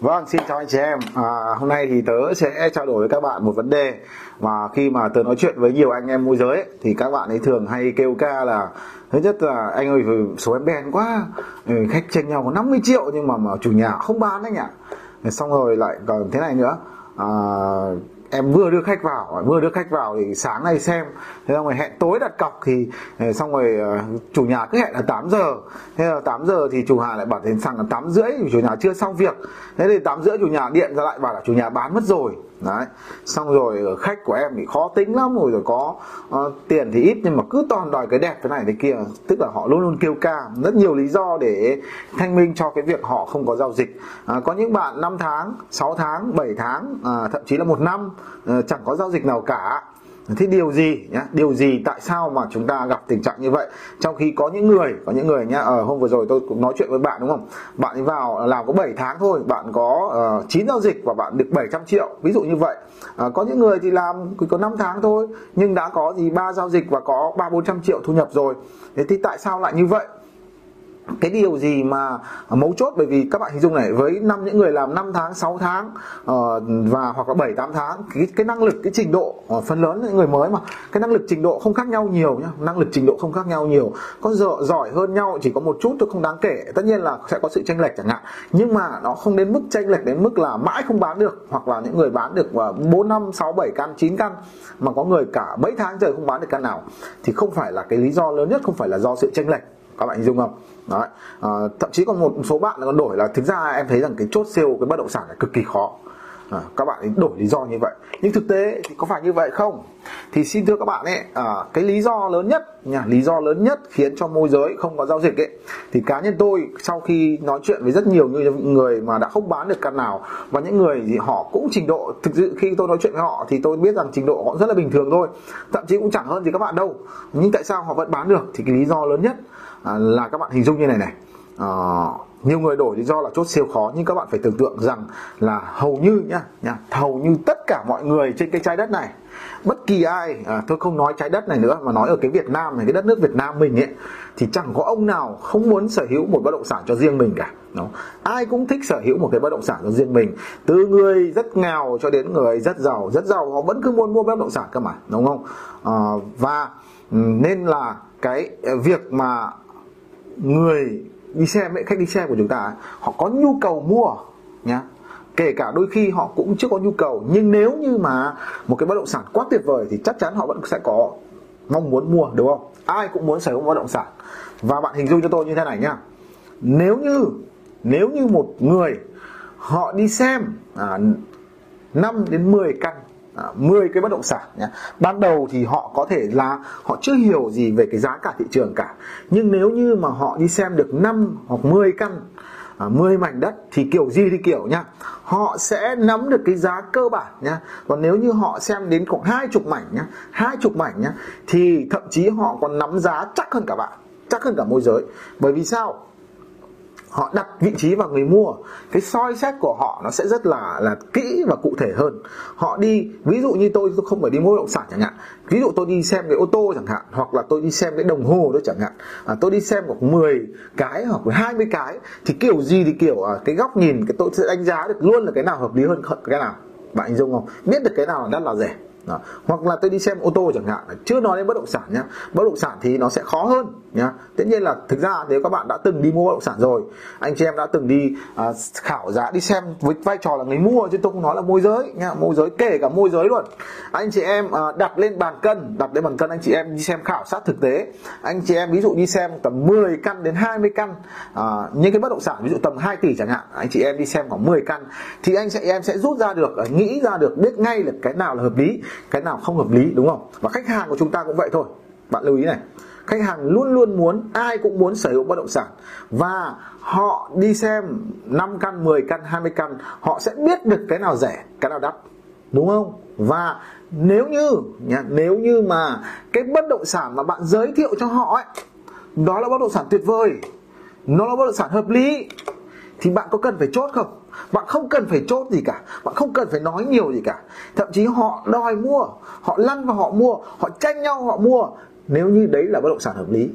Vâng, xin chào anh chị em. À, hôm nay thì tớ sẽ trao đổi với các bạn một vấn đề mà khi mà tớ nói chuyện với nhiều anh em môi giới ấy, thì các bạn ấy thường hay kêu ca là thứ nhất là anh ơi số em đen quá, ừ, khách tranh nhau có 50 triệu nhưng mà, mà chủ nhà không bán anh ạ. Xong rồi lại còn thế này nữa. À, em vừa đưa khách vào vừa đưa khách vào thì sáng nay xem. Thế xong rồi hẹn tối đặt cọc thì ờ, xong rồi ờ, chủ nhà cứ hẹn là 8 giờ. Thế là 8 giờ thì chủ nhà lại bảo đến sang là 8 rưỡi chủ nhà chưa xong việc. Thế thì 8 rưỡi chủ nhà điện ra lại bảo là chủ nhà bán mất rồi. Đấy. Xong rồi ờ, khách của em thì khó tính lắm rồi rồi có uh, tiền thì ít nhưng mà cứ toàn đòi cái đẹp thế này thế kia. Tức là họ luôn luôn kêu ca. Rất nhiều lý do để thanh minh cho cái việc họ không có giao dịch. À, có những bạn 5 tháng 6 tháng 7 tháng à, thậm chí là một năm Ờ, chẳng có giao dịch nào cả. Thế điều gì nhá điều gì tại sao mà chúng ta gặp tình trạng như vậy? Trong khi có những người có những người nhá ở hôm vừa rồi tôi cũng nói chuyện với bạn đúng không? Bạn ấy vào ờ, làm có 7 tháng thôi bạn có uh, 9 giao dịch và bạn được 700 triệu ví dụ như vậy. Uh, có những người thì làm có 5 tháng thôi nhưng đã có gì ba giao dịch và có ba bốn trăm triệu thu nhập rồi. Thế thì tại sao lại như vậy? Cái điều gì mà mấu chốt? Bởi vì các bạn hình dung này với năm những người làm 5 tháng 6 tháng uh, và hoặc là 7 8 tháng cái cái năng lực cái trình độ uh, phần lớn những người mới mà cái năng lực trình độ không khác nhau nhiều nhá. Năng lực trình độ không khác nhau nhiều. Có dở, giỏi hơn nhau chỉ có một chút thôi không đáng kể. Tất nhiên là sẽ có sự tranh lệch chẳng hạn. Nhưng mà nó không đến mức tranh lệch đến mức là mãi không bán được hoặc là những người bán được ờ, uh, 4 năm 6 7 căn 9 căn mà có người cả mấy tháng trời không bán được căn nào. Thì không phải là cái lý do lớn nhất không phải là do sự tranh lệch các bạn hình dung không? Đấy. À, thậm chí còn một số bạn còn đổi là thực ra em thấy rằng cái chốt sale cái bất động sản này cực kỳ khó. À, các bạn ấy đổi lý do như vậy. Nhưng thực tế thì có phải như vậy không? Thì xin thưa các bạn ấy à, cái lý do lớn nhất nha lý do lớn nhất khiến cho môi giới không có giao dịch ấy thì cá nhân tôi sau khi nói chuyện với rất nhiều người mà đã không bán được căn nào và những người thì họ cũng trình độ thực sự khi tôi nói chuyện với họ thì tôi biết rằng trình độ họ rất là bình thường thôi thậm chí cũng chẳng hơn gì các bạn đâu. Nhưng tại sao họ vẫn bán được? Thì cái lý do lớn nhất à, là các bạn hình dung như này này. À, nhiều người đổi lý do là chốt siêu khó nhưng các bạn phải tưởng tượng rằng là hầu như nhá, nhá hầu như tất cả mọi người trên cái trái đất này bất kỳ ai à, tôi không nói trái đất này nữa mà nói ở cái Việt Nam này cái đất nước Việt Nam mình ấy thì chẳng có ông nào không muốn sở hữu một bất động sản cho riêng mình cả đó ai cũng thích sở hữu một cái bất động sản cho riêng mình từ người rất nghèo cho đến người rất giàu. Rất giàu họ vẫn cứ muốn mua bất động sản cơ mà đúng không? À, và ừ, nên là cái việc mà người đi xe, khách đi xe của chúng ta họ có nhu cầu mua nhá. Kể cả đôi khi họ cũng chưa có nhu cầu nhưng nếu như mà một cái bất động sản quá tuyệt vời thì chắc chắn họ vẫn sẽ có mong muốn mua đúng không? Ai cũng muốn sở hữu bất động sản. Và bạn hình dung cho tôi như thế này nhá. Nếu như nếu như một người họ đi xem à, 5 đến 10 căn À, 10 cái bất động sản nhé. Ban đầu thì họ có thể là họ chưa hiểu gì về cái giá cả thị trường cả. Nhưng nếu như mà họ đi xem được 5 hoặc 10 căn à, 10 mảnh đất thì kiểu gì thì kiểu nhá. họ sẽ nắm được cái giá cơ bản nhá còn nếu như họ xem đến khoảng hai chục mảnh nhá, hai chục mảnh nhá, thì thậm chí họ còn nắm giá chắc hơn cả bạn, chắc hơn cả môi giới bởi vì sao họ đặt vị trí vào người mua. Cái soi xét của họ nó sẽ rất là là kỹ và cụ thể hơn. Họ đi ví dụ như tôi tôi không phải đi mua bất động sản chẳng hạn. Ví dụ tôi đi xem cái ô tô chẳng hạn hoặc là tôi đi xem cái đồng hồ đó chẳng hạn. À, tôi đi xem khoảng 10 cái hoặc 20 cái thì kiểu gì thì kiểu à, cái góc nhìn cái tôi sẽ đánh giá được luôn là cái nào hợp lý hơn cái nào. Bạn hình dung không? Biết được cái nào là đắt là rẻ đó. hoặc là tôi đi xem ô tô chẳng hạn chưa nói đến bất động sản nhá. Bất động sản thì nó sẽ khó hơn nhá. Tất nhiên là thực ra nếu các bạn đã từng đi mua bất động sản rồi anh chị em đã từng đi à, khảo giá đi xem với vai trò là người mua chứ tôi không nói là môi giới nhá. Môi giới kể cả môi giới luôn. Anh chị em à, đặt lên bàn cân đặt lên bàn cân anh chị em đi xem khảo sát thực tế. Anh chị em ví dụ đi xem tầm 10 căn đến 20 căn à, những cái bất động sản ví dụ tầm 2 tỷ chẳng hạn anh chị em đi xem khoảng 10 căn thì anh chị em sẽ rút ra được à, nghĩ ra được biết ngay là cái nào là hợp lý cái nào không hợp lý đúng không? Và khách hàng của chúng ta cũng vậy thôi. Bạn lưu ý này. Khách hàng luôn luôn muốn ai cũng muốn sở hữu bất động sản. Và họ đi xem 5 căn 10 căn 20 căn họ sẽ biết được cái nào rẻ cái nào đắt. Đúng không? Và nếu như nhá, nếu như mà cái bất động sản mà bạn giới thiệu cho họ ấy đó là bất động sản tuyệt vời. Nó là bất động sản hợp lý thì bạn có cần phải chốt không? Bạn không cần phải chốt gì cả. Bạn không cần phải nói nhiều gì cả. Thậm chí họ đòi mua, họ lăn và họ mua, họ tranh nhau họ mua. Nếu như đấy là bất động sản hợp lý,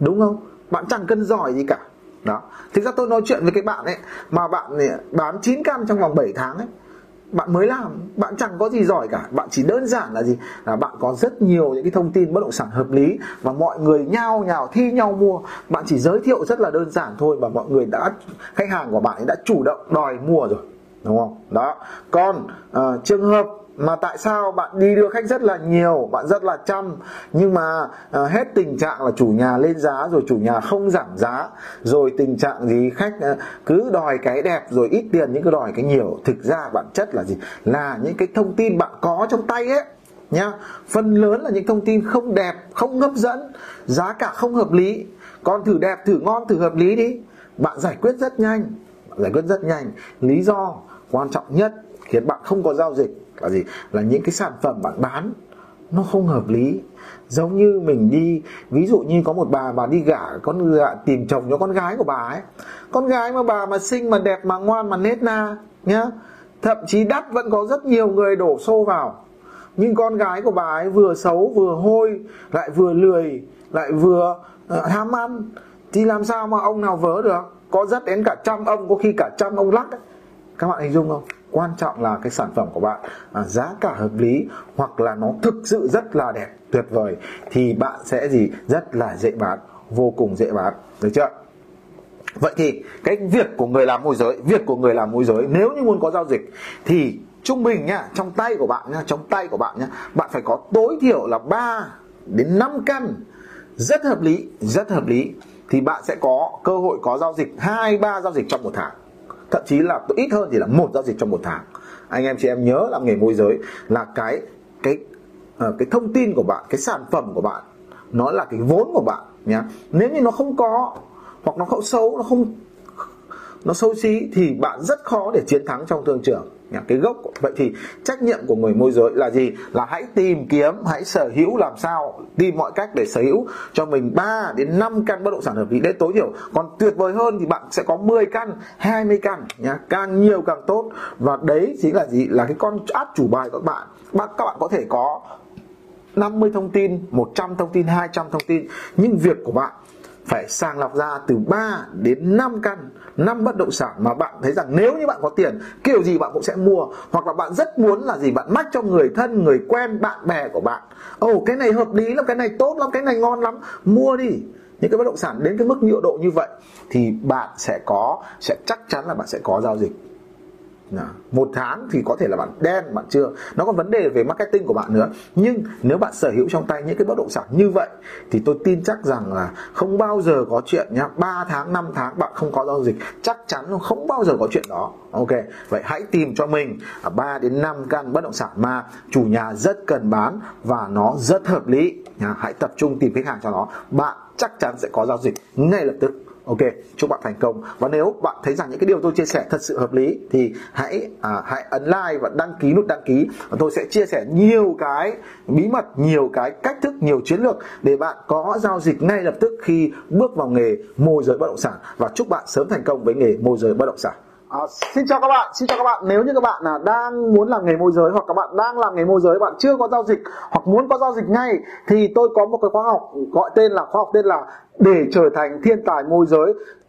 đúng không? Bạn chẳng cần giỏi gì cả. Đó. Thực ra tôi nói chuyện với cái bạn ấy, mà bạn ấy bán 9 căn trong vòng 7 tháng ấy bạn mới làm bạn chẳng có gì giỏi cả bạn chỉ đơn giản là gì? Là bạn có rất nhiều những cái thông tin bất động sản hợp lý và mọi người nhao nhào thi nhau mua. Bạn chỉ giới thiệu rất là đơn giản thôi và mọi người đã khách hàng của bạn đã chủ động đòi mua rồi đúng không? Đó. Còn uh, trường hợp mà tại sao bạn đi đưa khách rất là nhiều bạn rất là chăm nhưng mà uh, hết tình trạng là chủ nhà lên giá rồi chủ nhà không giảm giá rồi tình trạng gì khách uh, cứ đòi cái đẹp rồi ít tiền những cái đòi cái nhiều. Thực ra bản chất là gì? Là những cái thông tin bạn có trong tay ấy nhá. Phần lớn là những thông tin không đẹp không hấp dẫn giá cả không hợp lý. Còn thử đẹp thử ngon thử hợp lý đi. Bạn giải quyết rất nhanh bạn giải quyết rất nhanh. Lý do quan trọng nhất khiến bạn không có giao dịch là gì? Là những cái sản phẩm bạn bán nó không hợp lý. Giống như mình đi ví dụ như có một bà bà đi gả con gà tìm chồng cho con gái của bà ấy. Con gái mà bà mà xinh mà đẹp mà ngoan mà nết na nhá. Thậm chí đắt vẫn có rất nhiều người đổ xô vào. Nhưng con gái của bà ấy vừa xấu vừa hôi lại vừa lười lại vừa uh, ham ăn. Thì làm sao mà ông nào vớ được? Có rất đến cả trăm ông có khi cả trăm ông lắc ấy. các bạn hình dung không? Quan trọng là cái sản phẩm của bạn à, giá cả hợp lý hoặc là nó thực sự rất là đẹp tuyệt vời thì bạn sẽ gì? Rất là dễ bán vô cùng dễ bán được chưa? Vậy thì cái việc của người làm môi giới việc của người làm môi giới nếu như muốn có giao dịch thì trung bình nhá trong tay của bạn nhá trong tay của bạn nhá bạn phải có tối thiểu là 3 đến 5 căn. Rất hợp lý rất hợp lý. Thì bạn sẽ có cơ hội có giao dịch hai ba giao dịch trong một tháng thậm chí là ít hơn thì là một giao dịch trong một tháng. Anh em chị em nhớ làm nghề môi giới là cái cái ờ, cái thông tin của bạn, cái sản phẩm của bạn, nó là cái vốn của bạn nhé nếu như nó không có hoặc nó không xấu, nó không nó xấu xí thì bạn rất khó để chiến thắng trong thương trường. Cái gốc, vậy thì trách nhiệm của người môi giới là gì? Là hãy tìm kiếm, hãy sở hữu làm sao? Tìm mọi cách để sở hữu cho mình 3 đến 5 căn bất động sản hợp lý. Đấy, tối thiểu. Còn tuyệt vời hơn thì bạn sẽ có 10 căn 20 căn, nhá. Càng nhiều càng tốt. Và đấy chính là gì? Là cái con át chủ bài của các bạn. Bạn, các bạn có thể có 50 thông tin 100 thông tin 200 thông tin. Nhưng việc của bạn phải sàng lọc ra từ 3 đến 5 căn 5 bất động sản mà bạn thấy rằng nếu như bạn có tiền kiểu gì bạn cũng sẽ mua. Hoặc là bạn rất muốn là gì bạn mách cho người thân người quen bạn bè của bạn. Ồ oh, cái này hợp lý lắm cái này tốt lắm cái này ngon lắm. Mua đi. Những cái bất động sản đến cái mức nhiệu độ như vậy thì bạn sẽ có sẽ chắc chắn là bạn sẽ có giao dịch. Dạ. một tháng thì có thể là bạn đen, bạn chưa. Nó có vấn đề về marketing của bạn nữa. Nhưng nếu bạn sở hữu trong tay những cái bất động sản như vậy, thì tôi tin chắc rằng là không bao giờ có chuyện nhá. 3 tháng 5 tháng bạn không có giao dịch. Chắc chắn không bao giờ có chuyện đó. Ok. Vậy hãy tìm cho mình 3 đến 5 căn bất động sản mà chủ nhà rất cần bán và nó rất hợp lý. Hãy tập trung tìm khách hàng cho nó. Bạn chắc chắn sẽ có giao dịch ngay lập tức ok chúc bạn thành công. Và nếu bạn thấy rằng những cái điều tôi chia sẻ thật sự hợp lý thì hãy à, hãy ấn like và đăng ký nút đăng ký. Và tôi sẽ chia sẻ nhiều cái bí mật nhiều cái cách thức nhiều chiến lược để bạn có giao dịch ngay lập tức khi bước vào nghề môi giới bất động sản. Và chúc bạn sớm thành công với nghề môi giới bất động sản. À, xin chào các bạn, xin chào các bạn. Nếu như các bạn là đang muốn làm nghề môi giới hoặc các bạn đang làm nghề môi giới, bạn chưa có giao dịch hoặc muốn có giao dịch ngay thì tôi có một cái khóa học gọi tên là khóa học tên là để trở thành thiên tài môi giới